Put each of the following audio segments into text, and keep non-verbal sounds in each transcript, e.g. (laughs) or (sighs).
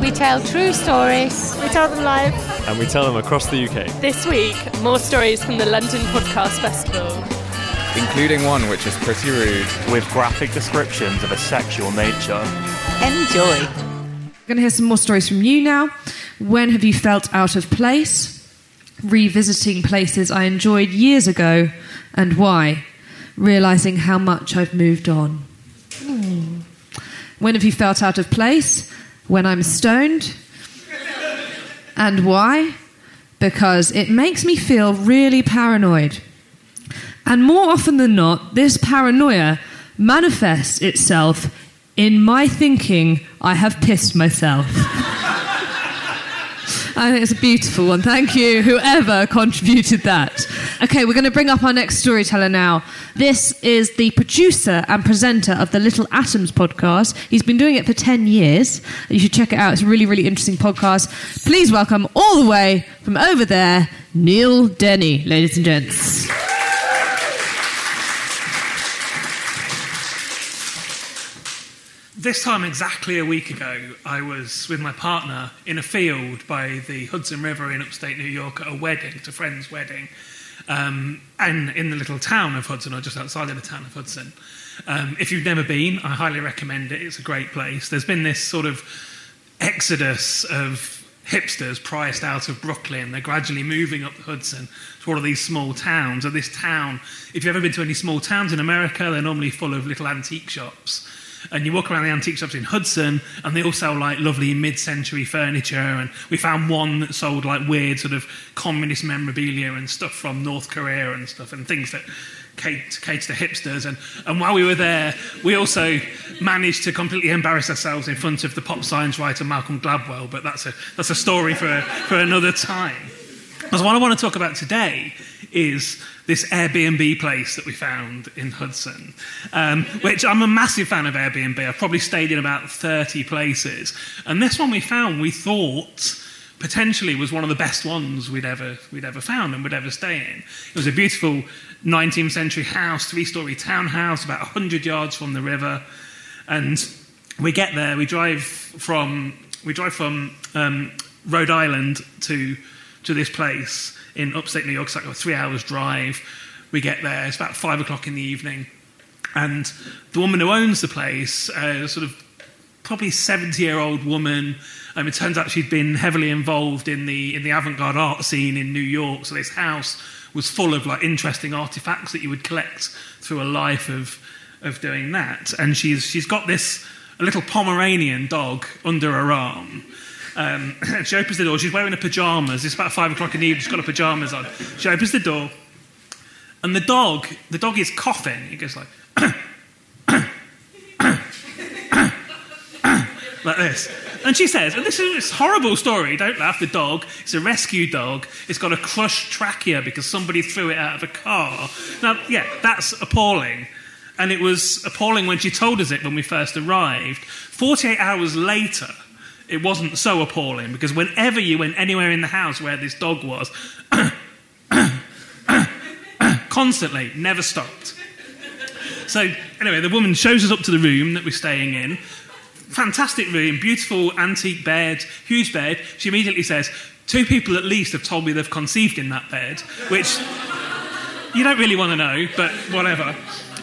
We tell true stories. We tell them live. And we tell them across the UK. This week, more stories from the London Podcast Festival. including one which is pretty rude. With graphic descriptions of a sexual nature. Enjoy. We're going to hear some more stories from you now. When have you felt out of place? Revisiting places I enjoyed years ago and why? Realizing how much I've moved on. Hmm. When have you felt out of place? When I'm stoned. And why? Because it makes me feel really paranoid. And more often than not, this paranoia manifests itself in my thinking I have pissed myself. (laughs) I think it's a beautiful one. Thank you, whoever contributed that. Okay, we're going to bring up our next storyteller now. This is the producer and presenter of the Little Atoms podcast. He's been doing it for 10 years. You should check it out. It's a really, really interesting podcast. Please welcome all the way from over there, Neil Denny, ladies and gents. This time, exactly a week ago, I was with my partner in a field by the Hudson River in upstate New York at a wedding, it's a friend's wedding, um, and in the little town of Hudson, or just outside of the town of Hudson. Um, if you've never been, I highly recommend it. It's a great place. There's been this sort of exodus of hipsters priced out of Brooklyn. They're gradually moving up the Hudson to all of these small towns. And this town, if you've ever been to any small towns in America, they're normally full of little antique shops. And you walk around the antique shops in Hudson, and they all sell like lovely mid-century furniture. And we found one that sold like weird sort of communist memorabilia and stuff from North Korea and stuff, and things that cater, to hipsters. And, and while we were there, we also managed to completely embarrass ourselves in front of the pop science writer Malcolm Gladwell. But that's a that's a story for for another time. Because what I want to talk about today is this Airbnb place that we found in Hudson, um, which I'm a massive fan of Airbnb. I've probably stayed in about 30 places. And this one we found, we thought potentially was one of the best ones we'd ever, we'd ever found and would ever stay in. It was a beautiful 19th century house, three story townhouse, about 100 yards from the river. And we get there, we drive from, we drive from um, Rhode Island to, to this place in upstate New York. It's like a three hours drive. We get there, it's about five o'clock in the evening. And the woman who owns the place, uh, sort of probably 70 year old woman, um, it turns out she'd been heavily involved in the, in the avant garde art scene in New York. So this house was full of like interesting artifacts that you would collect through a life of, of doing that. And she's, she's got this a little Pomeranian dog under her arm. Um, (clears throat) she opens the door. She's wearing her pajamas. It's about five o'clock in the evening. She's got her pajamas on. She opens the door, and the dog, the dog is coughing. He goes like, (coughs) (coughs) like this. And she says, and this is this horrible story. Don't laugh. The dog. It's a rescue dog. It's got a crushed trachea because somebody threw it out of a car. Now, yeah, that's appalling. And it was appalling when she told us it when we first arrived. 48 hours later, it wasn't so appalling because whenever you went anywhere in the house where this dog was, (coughs) constantly, never stopped. So, anyway, the woman shows us up to the room that we're staying in. Fantastic room, beautiful antique bed, huge bed. She immediately says, Two people at least have told me they've conceived in that bed, which you don't really want to know, but whatever.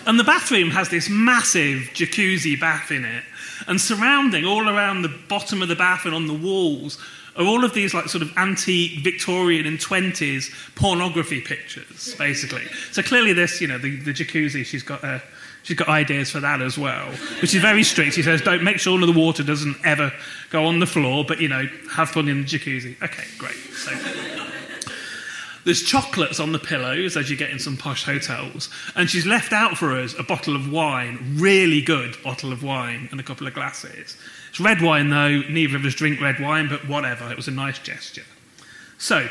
And the bathroom has this massive jacuzzi bath in it. And surrounding, all around the bottom of the bath and on the walls, are all of these like sort of antique Victorian and 20s pornography pictures, basically. So clearly, this, you know, the, the jacuzzi, she's got a. She's got ideas for that as well, which is very strict. She says, don't make sure all of the water doesn't ever go on the floor, but, you know, have fun in the jacuzzi. Okay, great. So, there's chocolates on the pillows, as you get in some posh hotels. And she's left out for us a bottle of wine, really good bottle of wine, and a couple of glasses. It's red wine, though. Neither of us drink red wine, but whatever. It was a nice gesture. So,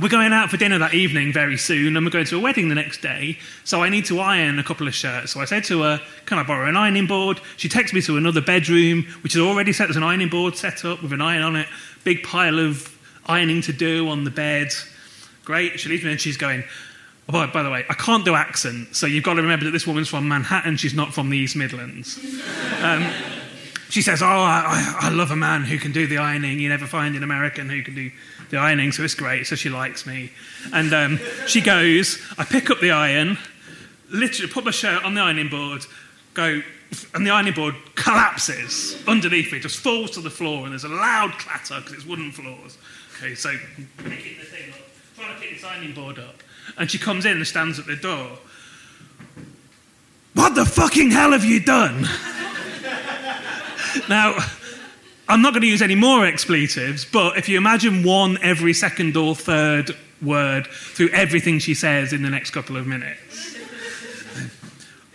we're going out for dinner that evening very soon, and we're going to a wedding the next day. So I need to iron a couple of shirts. So I said to her, Can I borrow an ironing board? She takes me to another bedroom, which is already set. There's an ironing board set up with an iron on it, big pile of ironing to do on the bed. Great. She leaves me and she's going, oh, by, the way, I can't do accent, so you've got to remember that this woman's from Manhattan, she's not from the East Midlands. (laughs) Um, she says, Oh, I, I, love a man who can do the ironing. You never find an American who can do the ironing, so it's great. So she likes me. And um, she goes, I pick up the iron, literally put my shirt on the ironing board, go, and the ironing board collapses underneath me, just falls to the floor, and there's a loud clatter because it's wooden floors. Okay, so picking the thing up, trying to pick this ironing board up. And she comes in and stands at the door. What the fucking hell have you done? (laughs) now, I'm not going to use any more expletives, but if you imagine one every second or third word through everything she says in the next couple of minutes. (laughs)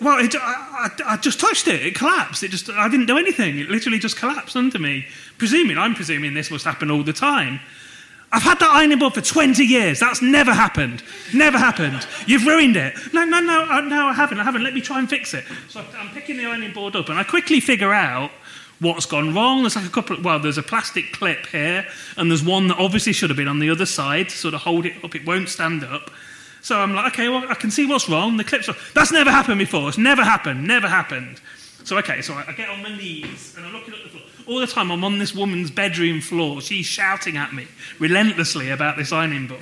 Well, it, I, I, I, just touched it. It collapsed. It just, I didn't do anything. It literally just collapsed under me. Presuming, I'm presuming this must happen all the time. I've had that ironing board for 20 years. That's never happened. Never happened. You've ruined it. No, no, no, uh, no, I haven't. I haven't. Let me try and fix it. So I'm picking the ironing board up, and I quickly figure out what's gone wrong. There's like a couple. Of, well, there's a plastic clip here, and there's one that obviously should have been on the other side to sort of hold it up. It won't stand up. So I'm like, okay, well, I can see what's wrong. The clip's. That's never happened before. It's never happened. Never happened. So okay, so I get on my knees and I'm looking at the floor all the time I'm on this woman's bedroom floor. She's shouting at me relentlessly about this ironing board.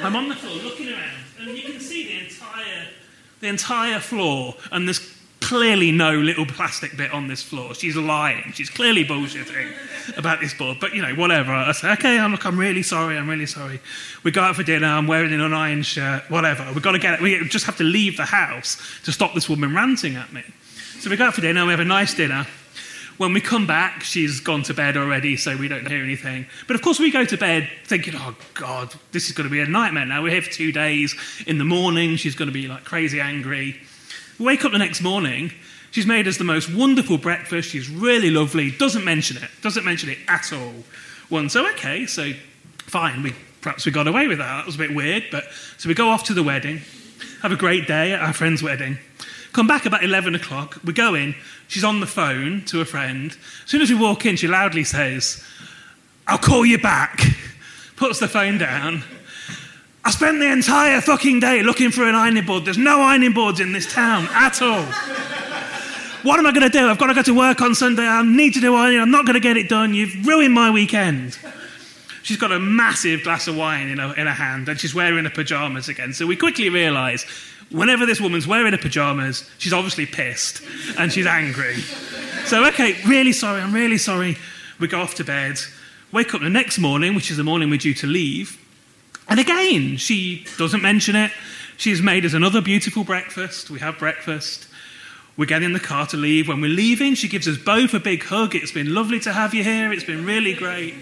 I'm on the floor looking around, and you can see the entire, the entire floor, and there's clearly no little plastic bit on this floor. She's lying. She's clearly bullshitting about this board. But, you know, whatever. I say, okay, I'm, look, I'm really sorry. I'm really sorry. We go out for dinner. I'm wearing an iron shirt. Whatever. We've got to get it. We just have to leave the house to stop this woman ranting at me. So we go out for dinner. We have a nice dinner. When we come back, she's gone to bed already, so we don't hear anything. But of course, we go to bed thinking, oh, God, this is going to be a nightmare now. We're here for two days. In the morning, she's going to be like crazy angry. We wake up the next morning. She's made us the most wonderful breakfast. She's really lovely. Doesn't mention it. Doesn't mention it at all. One, so oh, okay, so fine. We perhaps we got away with that. That was a bit weird, but so we go off to the wedding, have a great day at our friend's wedding. Come back about 11 o'clock. We go in. She's on the phone to a friend. As soon as we walk in, she loudly says, I'll call you back. (laughs) Puts the phone down. I spent the entire fucking day looking for an ironing board. There's no ironing boards in this town at all. (laughs) what am I going to do? I've got to go to work on Sunday. I need to do ironing. I'm not going to get it done. You've ruined my weekend. She's got a massive glass of wine in her, in her hand and she's wearing her pajamas again. So we quickly realise Whenever this woman's wearing her pajamas, she's obviously pissed and she's angry. So, okay, really sorry, I'm really sorry. We go off to bed, wake up the next morning, which is the morning we're due to leave, and again, she doesn't mention it. She's made us another beautiful breakfast. We have breakfast. We get in the car to leave. When we're leaving, she gives us both a big hug. It's been lovely to have you here. It's been really great.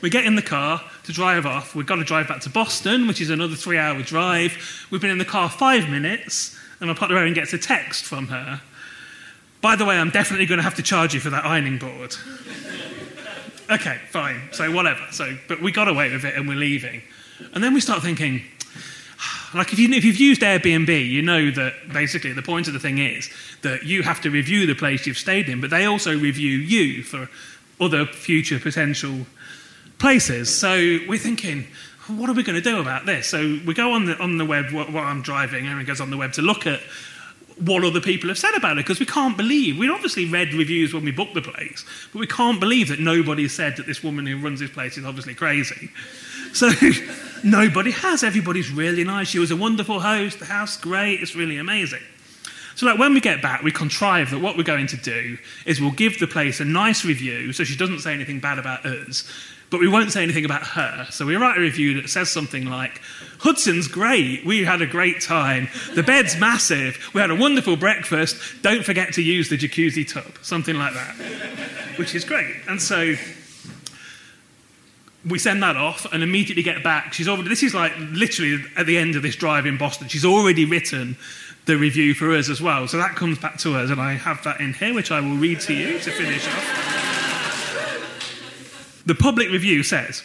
We get in the car to drive off. We've got to drive back to Boston, which is another three hour drive. We've been in the car five minutes, and my partner Erin gets a text from her. By the way, I'm definitely going to have to charge you for that ironing board. (laughs) okay, fine. So, whatever. So, but we got away with it and we're leaving. And then we start thinking, (sighs) like if, you, if you've used Airbnb, you know that basically the point of the thing is that you have to review the place you've stayed in, but they also review you for other future potential places. So we're thinking, what are we going to do about this? So we go on the, on the web while I'm driving, Erin goes on the web to look at what other people have said about it because we can't believe. we'd obviously read reviews when we booked the place, but we can't believe that nobody said that this woman who runs this place is obviously crazy. So (laughs) nobody has. Everybody's really nice. She was a wonderful host. The house great. It's really amazing. So like when we get back, we contrive that what we're going to do is we'll give the place a nice review so she doesn't say anything bad about us, but we won't say anything about her. So we write a review that says something like, Hudson's great. We had a great time. The bed's massive. We had a wonderful breakfast. Don't forget to use the jacuzzi tub. Something like that, which is great. And so we send that off and immediately get back. She's already, this is like literally at the end of this drive in Boston. She's already written the review for us as well. So that comes back to us, and I have that in here, which I will read to you to finish off. The public review says,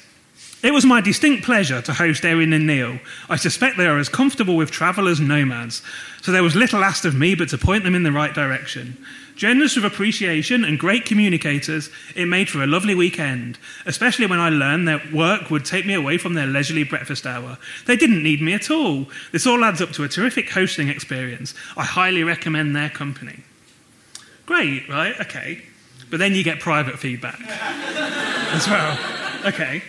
it was my distinct pleasure to host Erin and Neil. I suspect they are as comfortable with travel as nomads, so there was little asked of me but to point them in the right direction. Generous with appreciation and great communicators, it made for a lovely weekend, especially when I learned that work would take me away from their leisurely breakfast hour. They didn't need me at all. This all adds up to a terrific hosting experience. I highly recommend their company. Great, right? Okay. But then you get private feedback as well. Okay.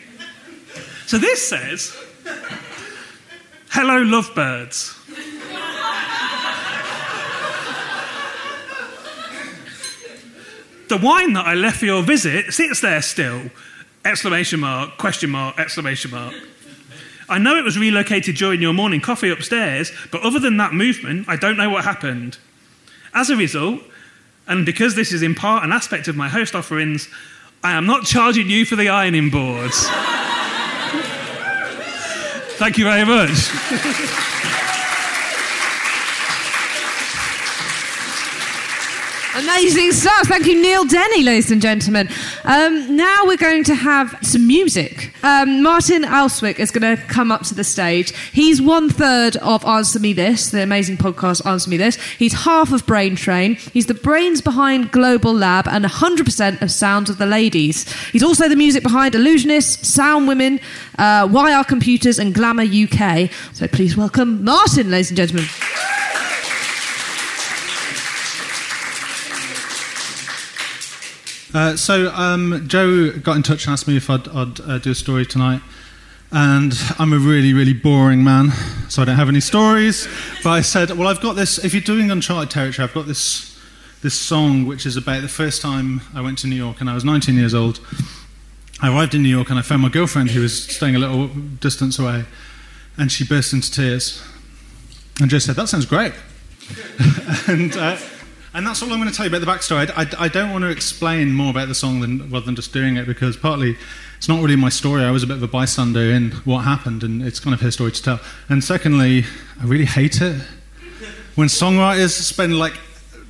So this says, Hello, lovebirds. The wine that I left for your visit sits there still. Exclamation mark, question mark, exclamation mark. I know it was relocated during your morning coffee upstairs, but other than that movement, I don't know what happened. As a result, and because this is in part an aspect of my host offerings, I am not charging you for the ironing boards. (laughs) Thank you very much. (laughs) Amazing stuff. Thank you, Neil Denny, ladies and gentlemen. Um, now we're going to have some music. Um, Martin Austwick is going to come up to the stage. He's one third of Answer Me This, the amazing podcast Answer Me This. He's half of Brain Train. He's the brains behind Global Lab and 100% of Sounds of the Ladies. He's also the music behind Illusionists, Sound Women, uh, Why Are Computers, and Glamour UK. So please welcome Martin, ladies and gentlemen. Uh, so um, Joe got in touch and asked me if I'd, I'd uh, do a story tonight. And I'm a really, really boring man, so I don't have any stories. But I said, well, I've got this. If you're doing uncharted territory, I've got this this song which is about the first time I went to New York, and I was 19 years old. I arrived in New York and I found my girlfriend who was staying a little distance away, and she burst into tears. And Joe said, "That sounds great." (laughs) and uh, and that's all I'm going to tell you about the backstory. I, I, I, don't want to explain more about the song than, rather than just doing it because partly it's not really my story. I was a bit of a bystander in what happened, and it's kind of her story to tell. And secondly, I really hate it when songwriters spend like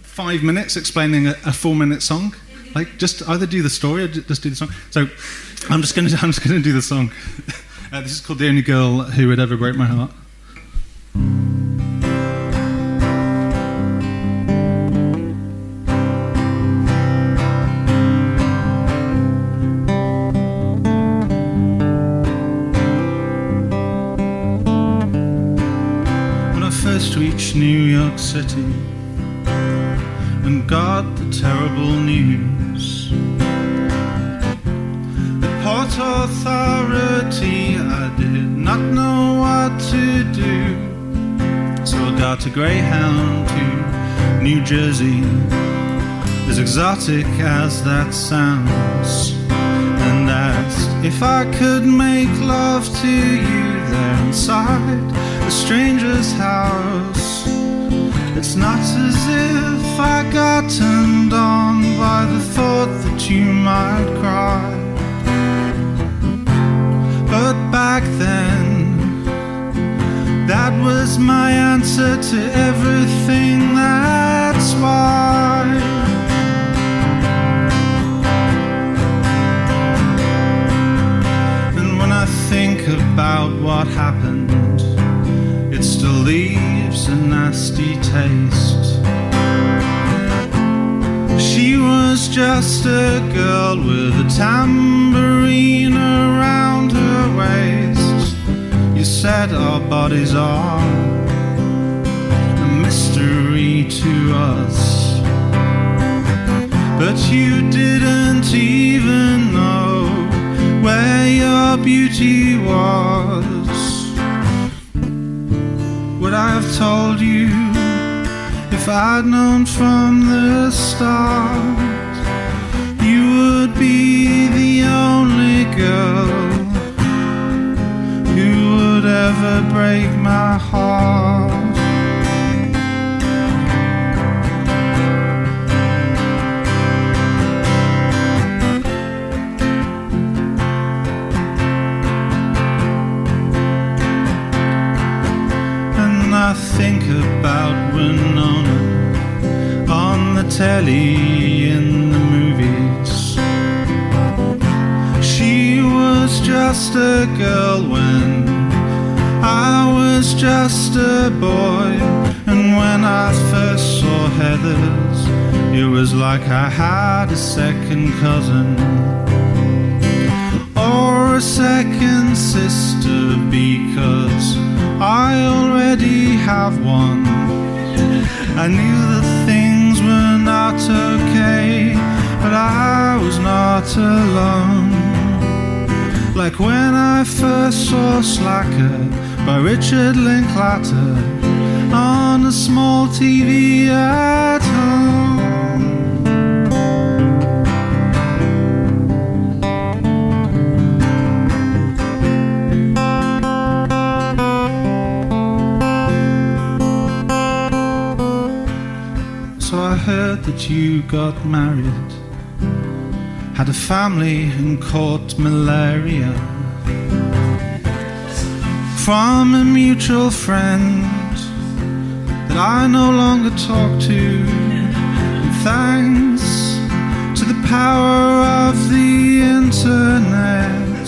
five minutes explaining a, a four-minute song. Like, just either do the story or just do the song. So I'm just going (laughs) to I'm just going to do the song. (laughs) Uh, this is called "The Only Girl Who Would Ever Break My Heart." New York City and got the terrible news. The Port Authority, I did not know what to do. So I got a Greyhound to New Jersey, as exotic as that sounds, and asked if I could make love to you there inside a stranger's house. It's not as if I got turned on by the thought that you might cry. But back then, that was my answer to everything, that's why. And when I think about what happened, it still leaves a nasty taste. She was just a girl with a tambourine around her waist. You said our bodies are a mystery to us. But you didn't even know where your beauty was. Would I have told you if I'd known from the start? You would be the only girl who would ever break my heart. Girl when I was just a boy. And when I first saw Heathers, it was like I had a second cousin or a second sister because I already have one. I knew that things were not okay, but I was not alone. Like when I first saw Slacker by Richard Linklater on a small TV at home. So I heard that you got married, had a family and caught malaria from a mutual friend that I no longer talk to. And thanks to the power of the internet,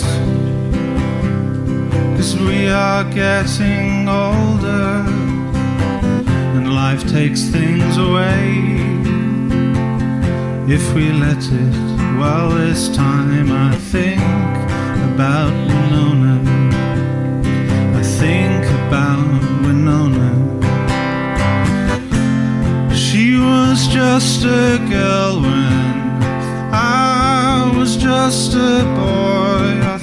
cause we are getting older and life takes things away. If we let it, well, this time I think about Winona. I think about Winona. She was just a girl when I was just a boy.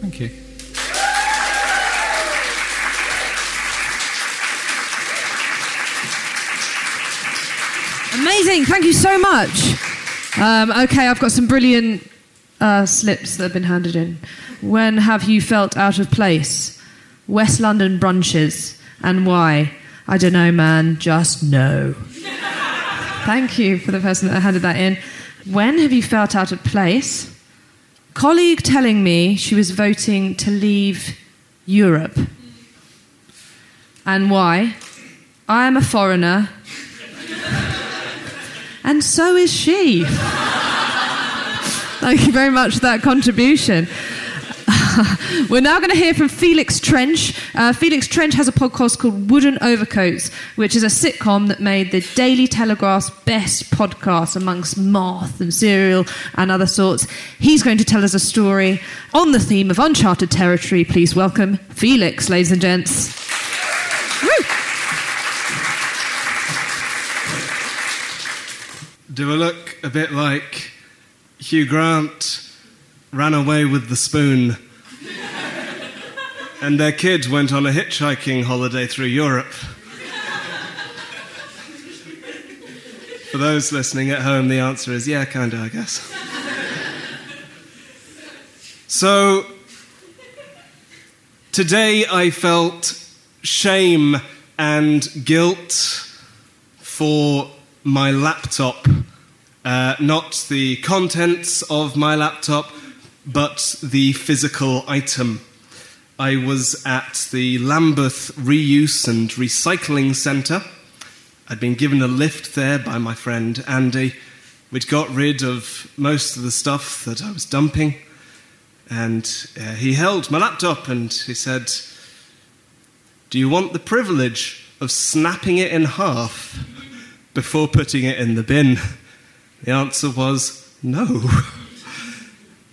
Thank you. Amazing. Thank you so much. Um, okay, I've got some brilliant uh, slips that have been handed in. When have you felt out of place? West London brunches. And why? I don't know, man. Just no. (laughs) Thank you for the person that handed that in. When have you felt out of place? Colleague telling me she was voting to leave Europe. And why? I am a foreigner. (laughs) And so is she. (laughs) Thank you very much for that contribution. (laughs) We're now going to hear from Felix Trench. Uh, Felix Trench has a podcast called Wooden Overcoats, which is a sitcom that made the Daily Telegraph's best podcast amongst math and serial and other sorts. He's going to tell us a story on the theme of uncharted territory. Please welcome Felix, ladies and gents. Do I look a bit like Hugh Grant ran away with the spoon and their kids went on a hitchhiking holiday through Europe? For those listening at home, the answer is yeah, kinda, I guess. So today I felt shame and guilt for my laptop. Uh, not the contents of my laptop, but the physical item. I was at the Lambeth Reuse and Recycling Centre. I'd been given a lift there by my friend Andy, which got rid of most of the stuff that I was dumping. And uh, he held my laptop and he said, Do you want the privilege of snapping it in half before putting it in the bin? The answer was no. (laughs)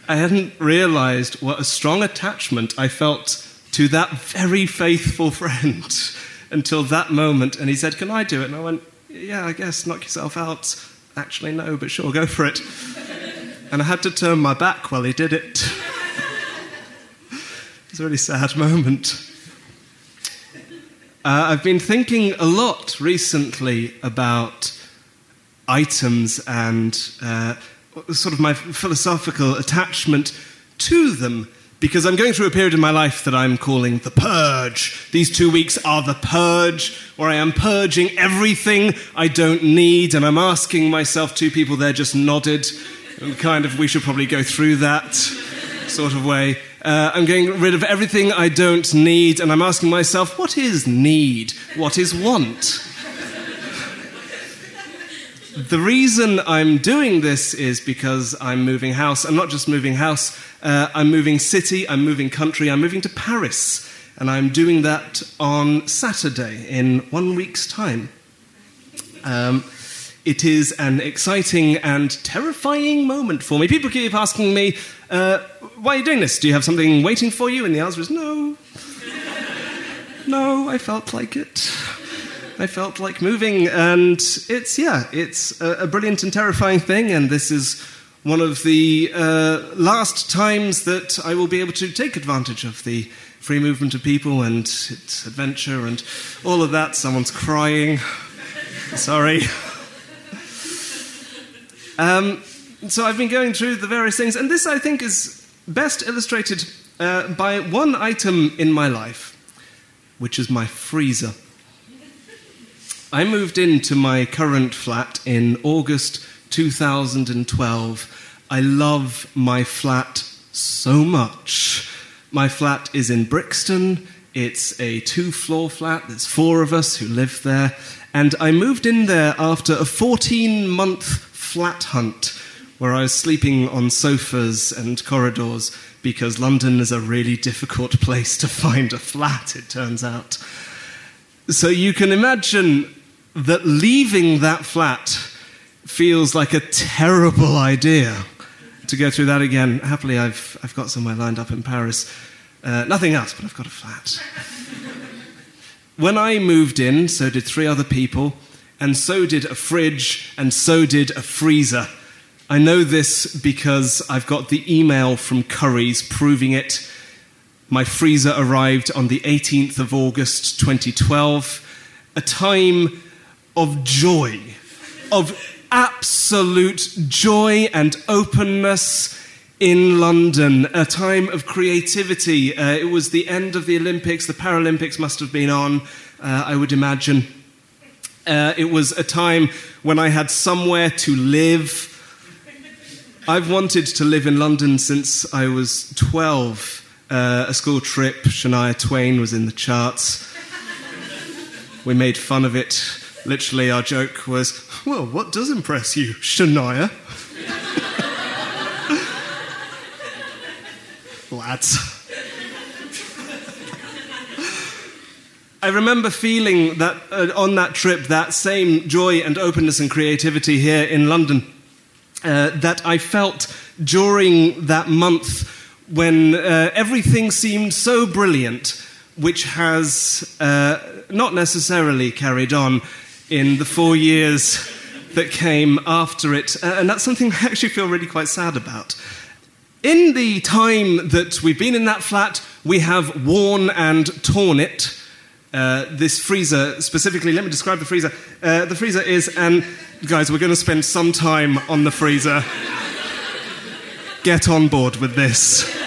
I hadn't realized what a strong attachment I felt to that very faithful friend (laughs) until that moment. And he said, Can I do it? And I went, Yeah, I guess, knock yourself out. Actually, no, but sure, go for it. (laughs) And I had to turn my back while he did it. (laughs) it was a really sad moment. Uh, I've been thinking a lot recently about items and uh, sort of my philosophical attachment to them because I'm going through a period in my life that I'm calling the purge. These two weeks are the purge, where I am purging everything I don't need, and I'm asking myself, two people there just nodded, and kind of, we should probably go through that sort of way. Uh, I'm getting rid of everything I don't need, and I'm asking myself, what is need? What is want? The reason I'm doing this is because I'm moving house. I'm not just moving house, uh, I'm moving city, I'm moving country, I'm moving to Paris. And I'm doing that on Saturday in one week's time. Um, it is an exciting and terrifying moment for me. People keep asking me, uh, why are you doing this? Do you have something waiting for you? And the answer is no. (laughs) no, I felt like it. I felt like moving, and it's yeah, it's a, a brilliant and terrifying thing, and this is one of the uh, last times that I will be able to take advantage of the free movement of people and its adventure and all of that. Someone's crying. (laughs) Sorry. (laughs) Um, so I've been going through the various things, and this I think is best illustrated uh, by one item in my life, which is my freezer. I moved into my current flat in August 2012. I love my flat so much. My flat is in Brixton. It's a two floor flat. There's four of us who live there. And I moved in there after a 14 month flat hunt where I was sleeping on sofas and corridors because London is a really difficult (laughs) place to find a flat, it turns out. So you can imagine that leaving that flat feels like a terrible idea. To go through that again, happily, I've, I've got somewhere lined up in Paris. Uh, nothing else, but I've got a flat. when I moved in, so did three other people, and so did a fridge, and so did a freezer. I know this because I've got the email from Currys proving it. My freezer arrived on the 18th of August 2012, a time of joy, of absolute joy and openness in London, a time of creativity. Uh, it was the end of the Olympics, the Paralympics must have been on, uh, I would imagine. Uh, it was a time when I had somewhere to live. I've wanted to live in London since I was 12. Uh, a school trip, Shania Twain was in the charts. We made fun of it Literally, our joke was, well, what does impress you, Shania? (laughs) Lads. I remember feeling that uh, on that trip, that same joy and openness and creativity here in London uh, that I felt during that month when uh, everything seemed so brilliant, which has uh, not necessarily carried on in the four years that came after it. And that's something I actually feel really quite sad about. In the time that we've been in that flat, we have worn and torn it. Uh, this freezer, specifically, let me describe the freezer. Uh, the freezer is, and guys, we're going to spend some time on the freezer. (laughs) Get on board with this.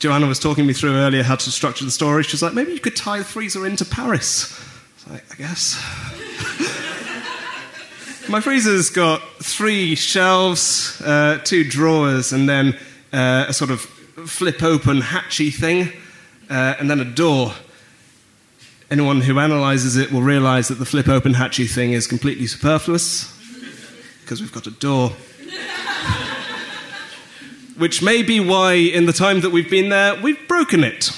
Joanna was talking me through earlier how to structure the story. She was like, maybe you could tie the freezer into Paris. I, I guess. (laughs) My freezer's got three shelves, uh, two drawers, and then uh, a sort of flip open hatchy thing, uh, and then a door. Anyone who analyzes it will realize that the flip open hatchy thing is completely superfluous because we've got a door. (laughs) Which may be why, in the time that we've been there, we've broken it.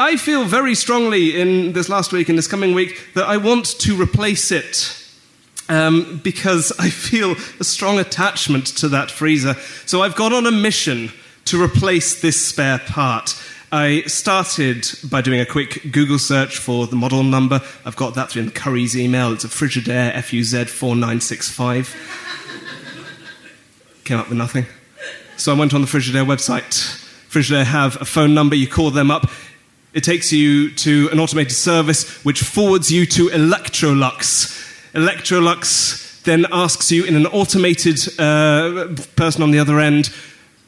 I feel very strongly in this last week and this coming week that I want to replace it um, because I feel a strong attachment to that freezer. So I've got on a mission to replace this spare part. I started by doing a quick Google search for the model number. I've got that through in Curry's email. It's a Frigidaire FUZ 4965. (laughs) Came up with nothing. So I went on the Frigidaire website. Frigidaire have a phone number. You call them up. It takes you to an automated service which forwards you to Electrolux. Electrolux then asks you in an automated uh, person on the other end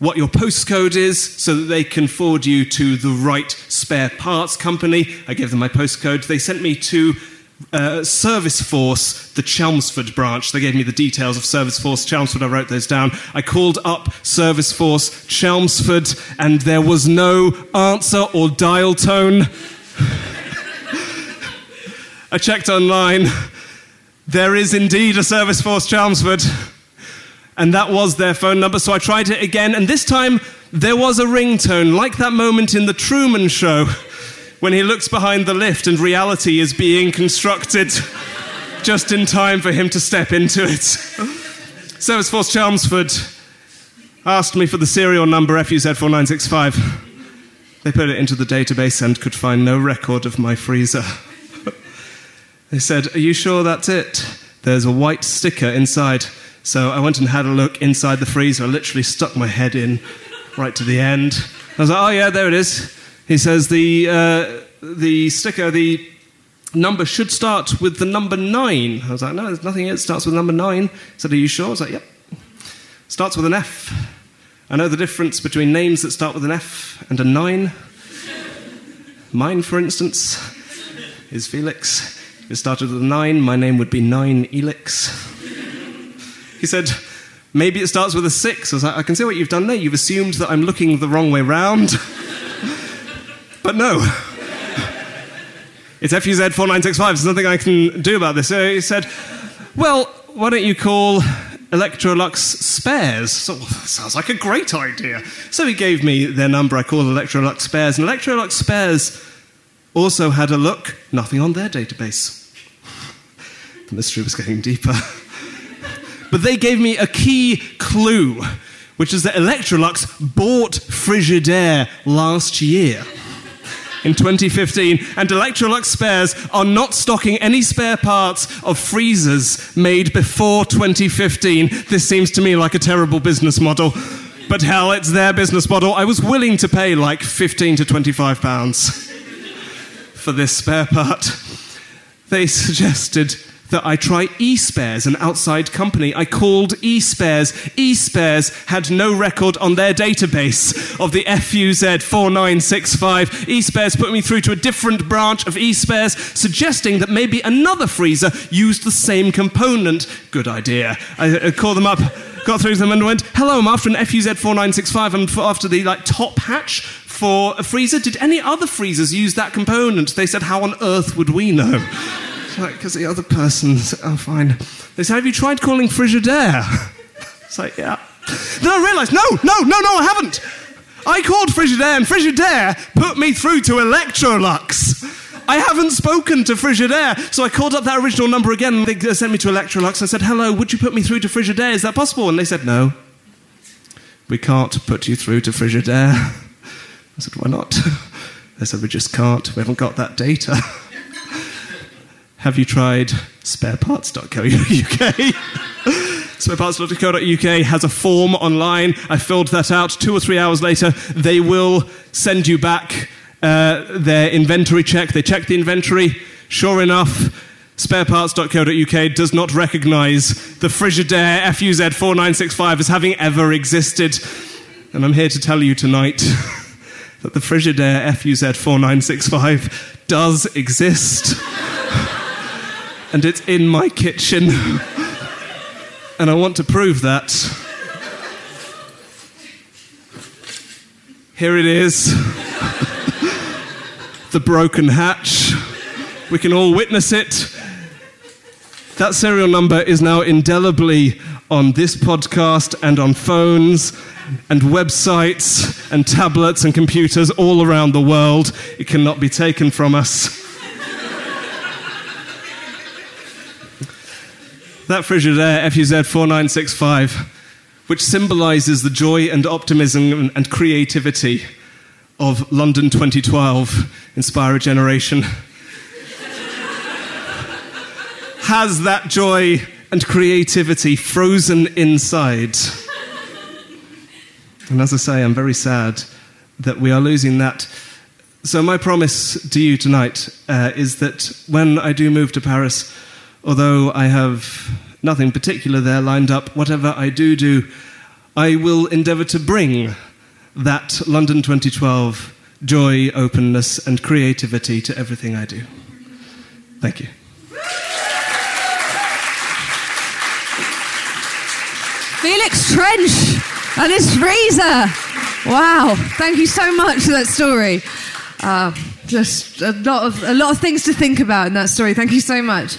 what your postcode is so that they can forward you to the right spare parts company. I gave them my postcode. They sent me to uh, Service Force, the Chelmsford branch. They gave me the details of Service Force Chelmsford. I wrote those down. I called up Service Force Chelmsford, and there was no answer or dial tone. I checked online. There is indeed a Service Force Chelmsford. And that was their phone number. So I tried it again, and this time there was a ringtone, like that moment in The Truman Show when he looks behind the lift and reality is being constructed just in time for him to step into it. Service Force Chelmsford asked me for the serial number FUZ4965. They put it into the database and could find no record of my freezer. they said, Are you sure that's it? There's a white sticker inside. So I went and had a look inside the freezer. I literally stuck my head in right to the end. I was like, oh, yeah, there it is. He says the, uh, the sticker, the number should start with the number nine. I was like, no, there's nothing here. It starts with number nine. He said, are you sure? I was like, yep. Starts with an F. I know the difference between names that start with an F and a nine. Mine, for instance, is Felix. If it started with a nine, my name would be Nine Elix. He said, maybe it starts with a six. I was like, I can see what you've done there. You've assumed that I'm looking the wrong way round. But no. It's FUZ 4965. There's nothing I can do about this. So he said, well, why don't you call Electrolux Spares? So, sounds like a great idea. So he gave me their number. I called Electrolux Spares. And Electrolux Spares also had a look. Nothing on their database. The mystery was getting deeper. But they gave me a key clue, which is that Electrolux bought Frigidaire last year. In 2015, and Electrolux spares are not stocking any spare parts of freezers made before 2015. This seems to me like a terrible business model. But hell, it's their business model. I was willing to pay like 15 to 25 pounds for this spare part. They suggested that I try eSpares, an outside company. I called eSpares. eSpares had no record on their database of the FUZ 4965. eSpares put me through to a different branch of eSpares, suggesting that maybe another freezer used the same component. Good idea. I, I called them up got through to them and went, "Hello, I'm after an FUZ 4965. I'm after the like top hatch for a freezer. Did any other freezers use that component?" They said, "How on earth would we know?" Because the other person's, oh, fine. They said, have you tried calling Frigidaire? (laughs) It's like, yeah. Then I realised, no, no, no, no, I haven't. I called Frigidaire, and Frigidaire put me through to Electrolux. I haven't spoken to Frigidaire. So I called up that original number again. They sent me to Electrolux. I said, hello, would you put me through to Frigidaire? Is that possible? And they said, no. We can't put you through to Frigidaire. (laughs) I said, why not? (laughs) They said, we just can't. We haven't got that data. Have you tried spareparts.co.uk? (laughs) spareparts.co.uk has a form online. I filled that out. Two or three hours later, they will send you back uh, their inventory check. They check the inventory. Sure enough, spareparts.co.uk does not recognize the Frigidaire FUZ 4965 as having ever existed. And I'm here to tell you tonight (laughs) that the Frigidaire FUZ 4965 does exist. (laughs) and it's in my kitchen. and I want to prove that. Here it is the broken hatch. We can all witness it. That serial number is now indelibly on this podcast and on phones and websites and tablets and computers all around the world. It cannot be taken from us. That Frigidaire FUZ 4965, which symbolizes the joy and optimism and creativity of London 2012, Inspire a Generation, (laughs) has that joy and creativity frozen inside. And as I say, I'm very sad that we are losing that. So, my promise to you tonight uh, is that when I do move to Paris, although I have nothing particular there lined up, whatever I do do, I will endeavour to bring that London 2012 joy, openness, and creativity to everything I do. Thank you. Felix Trench and his freezer. Wow, thank you so much for that story. Uh, just a lot of a lot of things to think about in that story. Thank you so much.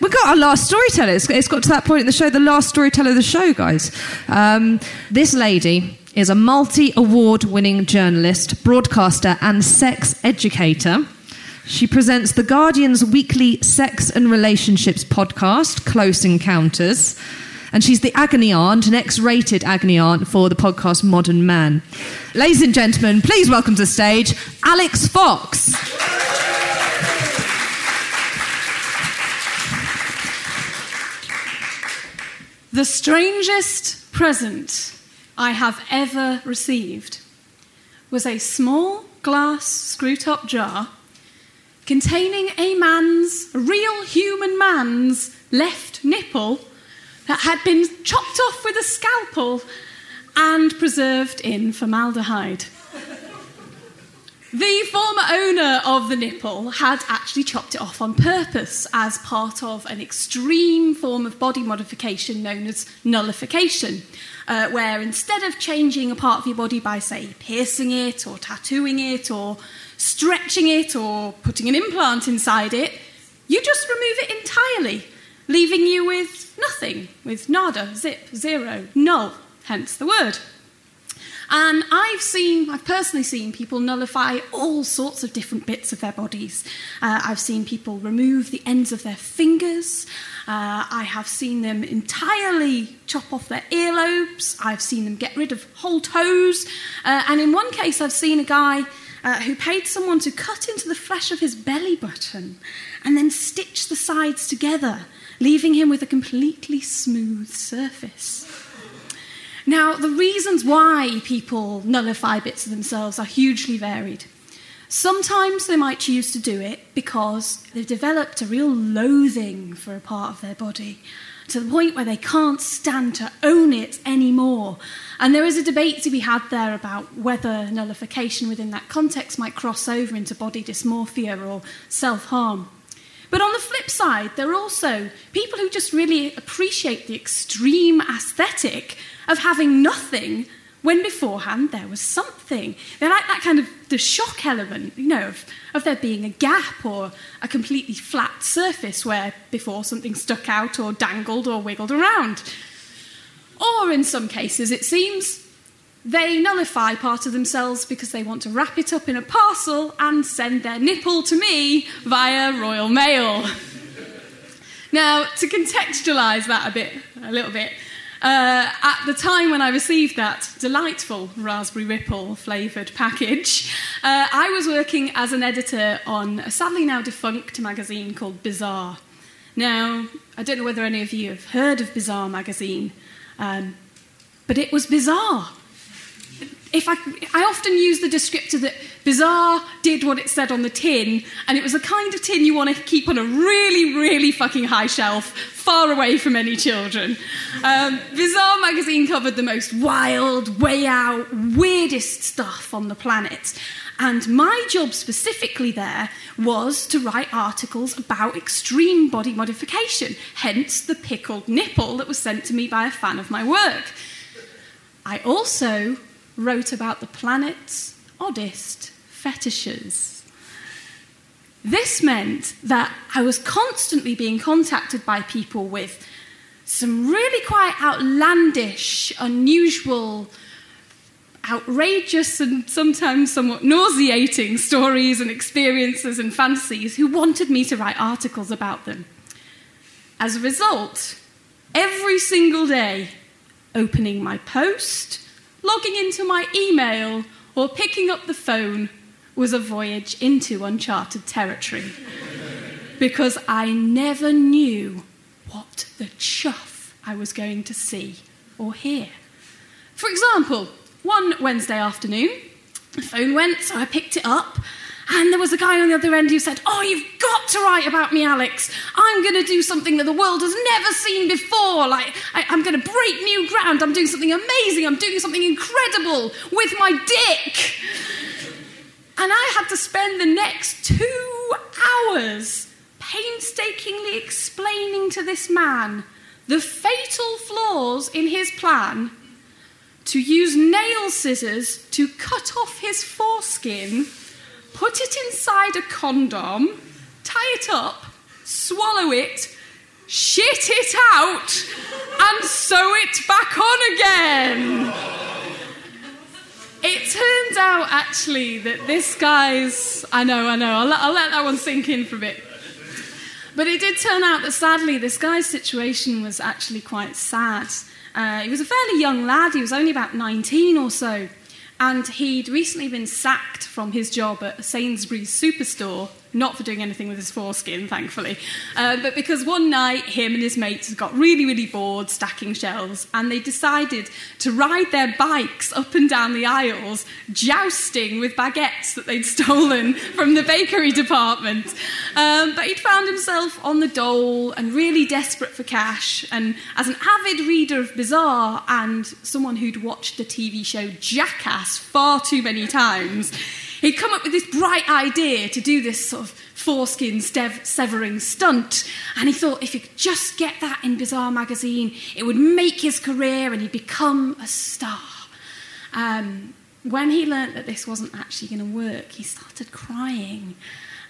We got our last storyteller. It's, it's got to that point in the show, the last storyteller of the show, guys. Um, this lady is a multi award winning journalist, broadcaster, and sex educator. She presents The Guardian's weekly sex and relationships podcast, Close Encounters. And she's the agony aunt, an X rated agony aunt for the podcast Modern Man. Ladies and gentlemen, please welcome to the stage Alix Fox. The strangest present I have ever received was a small glass screw top jar containing a man's, a real human man's, left nipple that had been chopped off with a scalpel and preserved in formaldehyde. The former owner of the nipple had actually chopped it off on purpose as part of an extreme form of body modification known as nullification, uh, where instead of changing a part of your body by, say, piercing it or tattooing it or stretching it or putting an implant inside it, you just remove it entirely, leaving you with nothing, with nada, zip, zero, null, hence the word. And I've seen, I've personally seen people nullify all sorts of different bits of their bodies. Uh, I've seen people remove the ends of their fingers. Uh, I have seen them entirely chop off their earlobes. I've seen them get rid of whole toes. Uh, and in one case, I've seen a guy uh, who paid someone to cut into the flesh of his belly button and then stitch the sides together, leaving him with a completely smooth surface. Now, the reasons why people nullify bits of themselves are hugely varied. Sometimes they might choose to do it because they've developed a real loathing for a part of their body. to the point where they can't stand to own it anymore. And there is a debate to be had there about whether nullification within that context might cross over into body dysmorphia or self harm. But on the flip side, there are also people who just really appreciate the extreme aesthetic of having nothing when beforehand there was something. They like that kind of the shock element, you know, of, of there being a gap or a completely flat surface where before something stuck out or dangled or wiggled around. Or in some cases, it seems, they nullify part of themselves because they want to wrap it up in a parcel and send their nipple to me via Royal Mail. now, to contextualise that a bit, a little bit, uh, at the time when I received that delightful Raspberry Ripple flavoured package, uh, I was working as an editor on a sadly now defunct magazine called Bizarre. Now, I don't know whether any of you have heard of Bizarre magazine, um, but it was bizarre if I, I often use the descriptor that Bizarre did what it said on the tin, and it was the kind of tin you want to keep on a really, really fucking high shelf, far away from any children. Um, Bizarre magazine covered the most wild, way out, weirdest stuff on the planet. And my job specifically there was to write articles about extreme body modification, hence the pickled nipple that was sent to me by a fan of my work. I also wrote about the planet's oddest fetishes. This meant that I was constantly being contacted by people with some really quite outlandish, unusual, outrageous, and sometimes somewhat nauseating stories and experiences and fantasies who wanted me to write articles about them. As a result, every single day, opening my post, logging into my email, or picking up the phone was a voyage into uncharted territory. because I never knew what the chuff I was going to see or hear. For example, one Wednesday afternoon, the phone went, so I picked it up, and there was a guy on the other end who said, Oh, you've got to write about me, Alix. I'm going to do something that the world has never seen before. Like, I, am going to break new ground. I'm doing something amazing. I'm doing something incredible with my dick. And I had to spend the next two hours painstakingly explaining to this man the fatal flaws in his plan to use nail scissors to cut off his foreskin put it inside a condom, tie it up, swallow it, shit it out, and sew it back on again. It turns out actually that this guy's. I know, I know, I'll, I'll let that one sink in for a bit. But it did turn out that sadly, this guy's situation was actually quite sad. Uh, he was a fairly young lad, he was only about 19 or so. And he'd recently been sacked from his job at Sainsbury's superstore not for doing anything with his foreskin, thankfully, uh, but because one night him and his mates got really, really bored stacking shelves and they decided to ride their bikes up and down the aisles, jousting with baguettes that they'd (laughs) stolen from the bakery department. Um, but he'd found himself on the dole and really desperate for cash. And as an avid reader of Bizarre and someone who'd watched the TV show Jackass far too many times, He'd come up with this bright idea to do this sort of foreskin severing stunt, and he thought if he could just get that in Bizarre magazine, it would make his career and he'd become a star. Um, when he learnt that this wasn't actually going to work, he started crying.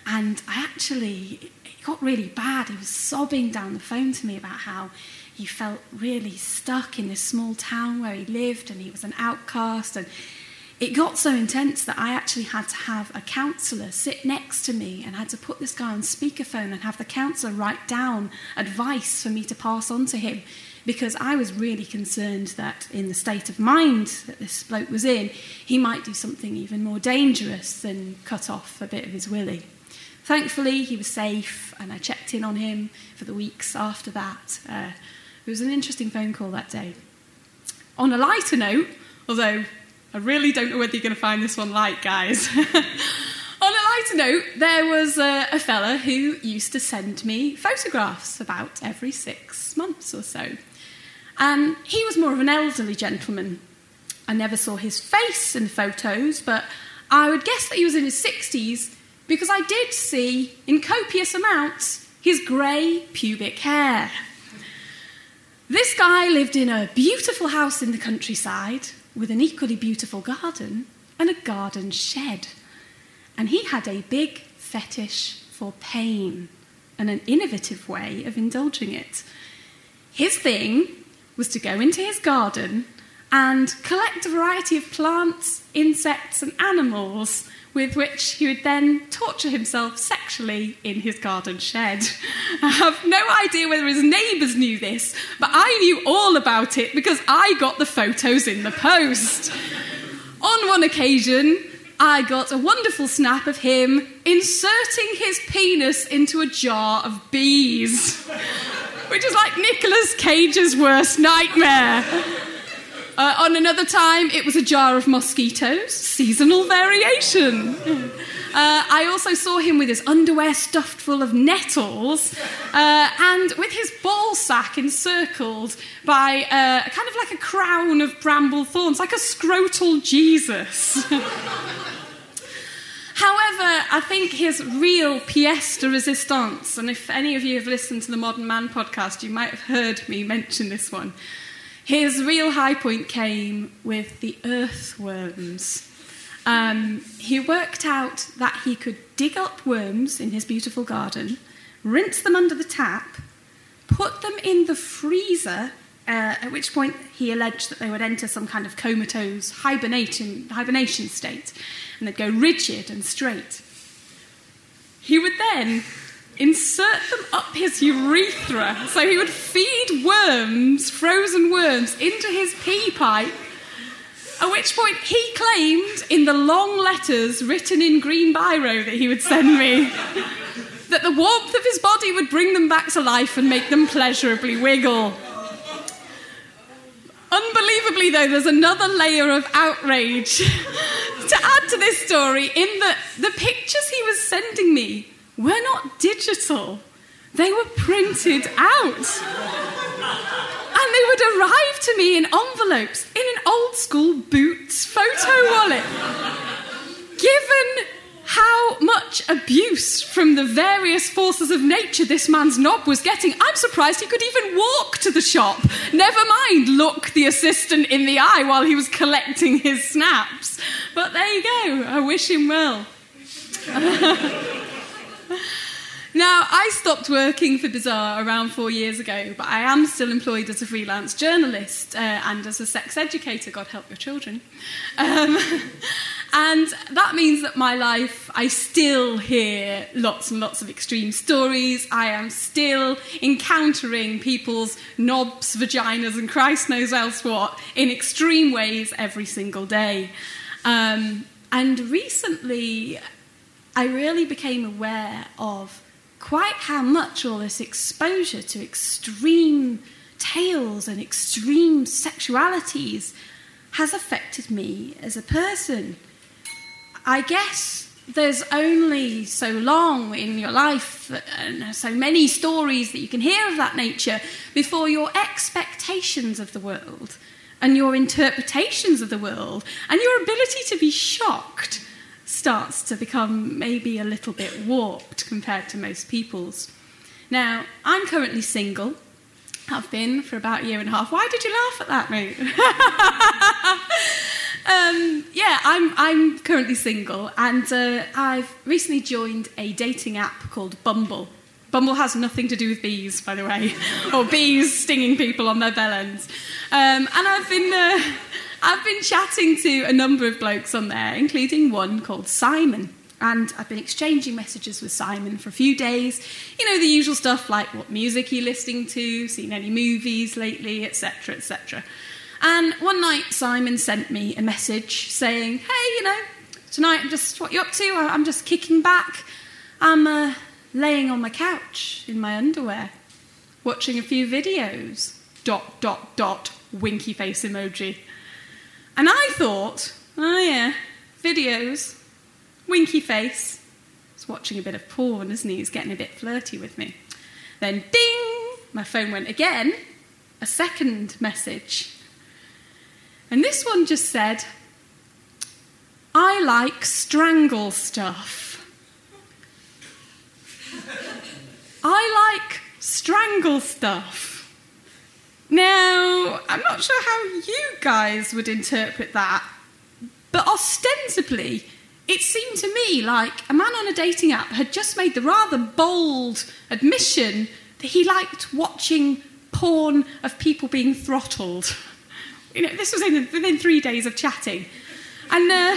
And I actually, it got really bad. He was sobbing down the phone to me about how he felt really stuck in this small town where he lived and he was an outcast and it got so intense that I actually had to have a counsellor sit next to me and had to put this guy on speakerphone and have the counsellor write down advice for me to pass on to him because I was really concerned that in the state of mind that this bloke was in, he might do something even more dangerous than cut off a bit of his willy. Thankfully, he was safe, and I checked in on him for the weeks after that. Uh, it was an interesting phone call that day. On a lighter note, although I really don't know whether you're going to find this one light, guys. (laughs) On a lighter note, there was a, a fella who used to send me photographs about every six months or so. And he was more of an elderly gentleman. I never saw his face in the photos, but I would guess that he was in his 60s because I did see, in copious amounts, his grey pubic hair. This guy lived in a beautiful house in the countryside with an equally beautiful garden and a garden shed. And he had a big fetish for pain and an innovative way of indulging it. His thing was to go into his garden and collect a variety of plants, insects, and animals with which he would then torture himself sexually in his garden shed. (laughs) I have no idea whether his neighbours knew this, but I knew all about it because I got the photos in the post. On one occasion, I got a wonderful snap of him inserting his penis into a jar of bees, (laughs) which is like Nicolas Cage's worst nightmare. Uh, on another time, it was a jar of mosquitoes, seasonal variation. Uh, I also saw him with his underwear stuffed full of nettles uh, and with his ball sack encircled by uh, kind of like a crown of bramble thorns, like a scrotal Jesus. (laughs) However, I think his real pièce de résistance, and if any of you have listened to the Modern Man podcast, you might have heard me mention this one. His real high point came with the earthworms. Um, he worked out that he could dig up worms in his beautiful garden, rinse them under the tap, put them in the freezer, uh, at which point he alleged that they would enter some kind of comatose hibernation, hibernation state and they'd go rigid and straight. He would then insert them up his urethra. So he would feed worms, frozen worms, into his pee pipe. At which point he claimed, in the long letters written in green biro that he would send me, that the warmth of his body would bring them back to life and make them pleasurably wiggle. Unbelievably, though, there's another layer of outrage (laughs) to add to this story in that the pictures he was sending me were not digital, they were printed out. And they would arrive to me in envelopes in an old school Boots photo wallet. Given how much abuse from the various forces of nature this man's knob was getting, I'm surprised he could even walk to the shop. Never mind look the assistant in the eye while he was collecting his snaps. But there you go, I wish him well. (laughs) Now, I stopped working for Bizarre around four years ago, but I am still employed as a freelance journalist uh, and as a sex educator, God help your children. Um, (laughs) and that means that my life, I still hear lots and lots of extreme stories. I am still encountering people's knobs, vaginas, and Christ knows else what in extreme ways every single day. Um, and recently, I really became aware of quite how much all this exposure to extreme tales and extreme sexualities has affected me as a person. I guess there's only so long in your life and so many stories that you can hear of that nature before your expectations of the world and your interpretations of the world and your ability to be shocked starts to become maybe a little bit warped compared to most people's. Now, I'm currently single. I've been for about a year and a half. Why did you laugh at that, mate? (laughs) um, yeah, I'm, I'm currently single, and uh, I've recently joined a dating app called Bumble. Bumble has nothing to do with bees, by the way, (laughs) or bees stinging people on their bell ends. Um, and I've been. Uh, I've been chatting to a number of blokes on there, including one called Simon. And I've been exchanging messages with Simon for a few days. You know, the usual stuff like what music are you listening to, seen any movies lately, etc., etc. And one night, Simon sent me a message saying, Hey, you know, tonight I'm just, what you up to? I'm just kicking back. I'm uh, laying on my couch in my underwear, watching a few videos. Dot, dot, dot, winky face emoji. And I thought, oh yeah, videos, winky face, He's watching a bit of porn, isn't he? He's getting a bit flirty with me. Then, ding! My phone went again. A second message. And this one just said, I like strangle stuff. I like strangle stuff. Now, I'm not sure how you guys would interpret that, but ostensibly, it seemed to me like a man on a dating app had just made the rather bold admission that he liked watching porn of people being throttled. You know, this was in, within three days of chatting. And uh,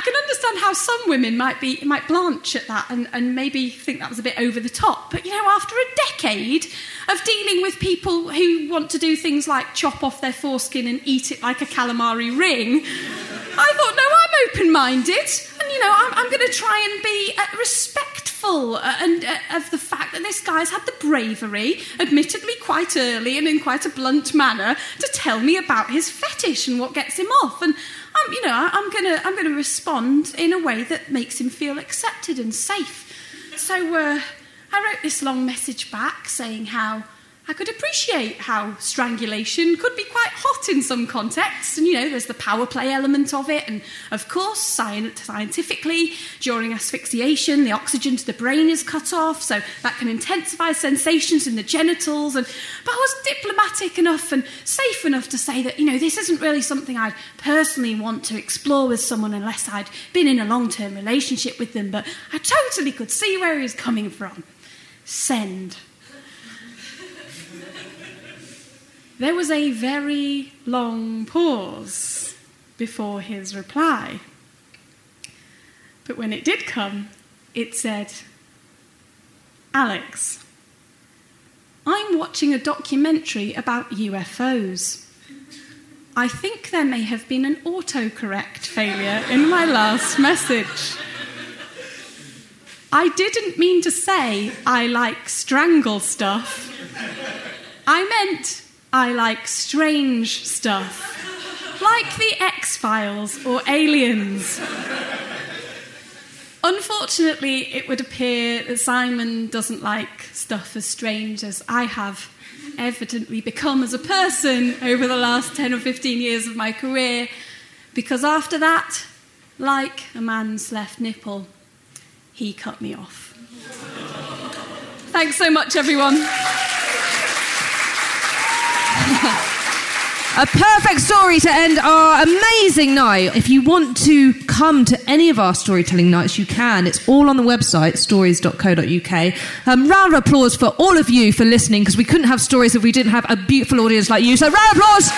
I can understand how some women might be might blanch at that and, and maybe think that was a bit over the top. But you know, after a decade of dealing with people who want to do things like chop off their foreskin and eat it like a calamari ring, I thought, no, I'm open-minded, and you know, I'm, I'm going to try and be uh, respectful uh, and uh, of the fact that this guy's had the bravery, admittedly quite early and in quite a blunt manner, to tell me about his fetish and what gets him off. And I'm, you know, I'm gonna, I'm gonna respond in a way that makes him feel accepted and safe. So uh, I wrote this long message back saying how I could appreciate how strangulation could be quite hot in some contexts, and you know, there's the power play element of it, and of course, scientifically, during asphyxiation, the oxygen to the brain is cut off, so that can intensify sensations in the genitals. And but I was diplomatic enough and safe enough to say that you know this isn't really something I'd personally want to explore with someone unless I'd been in a long-term relationship with them. But I totally could see where he was coming from. Send. There was a very long pause before his reply. But when it did come, it said, Alix, I'm watching a documentary about UFOs. I think there may have been an autocorrect failure in my last message. I didn't mean to say I like strangle stuff. I meant I like strange stuff, like the X Files or Aliens. Unfortunately, it would appear that Simon doesn't like stuff as strange as I have evidently become as a person over the last 10 or 15 years of my career, because after that, like a man's left nipple, he cut me off. Thanks so much, everyone. A perfect story to end our amazing night. If you want to come to any of our storytelling nights, you can. It's all on the website, stories.co.uk. Um, round of applause for all of you for listening, because we couldn't have stories if we didn't have a beautiful audience like you. So, round of applause.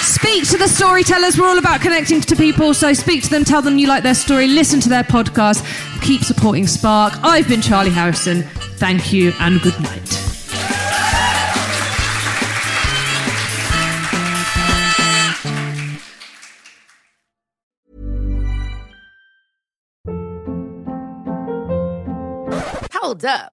Speak to the storytellers. We're all about connecting to people. So speak to them, tell them you like their story, listen to their podcast, keep supporting Spark. I've been Charlie Harrison. Thank you and good night. Hold up.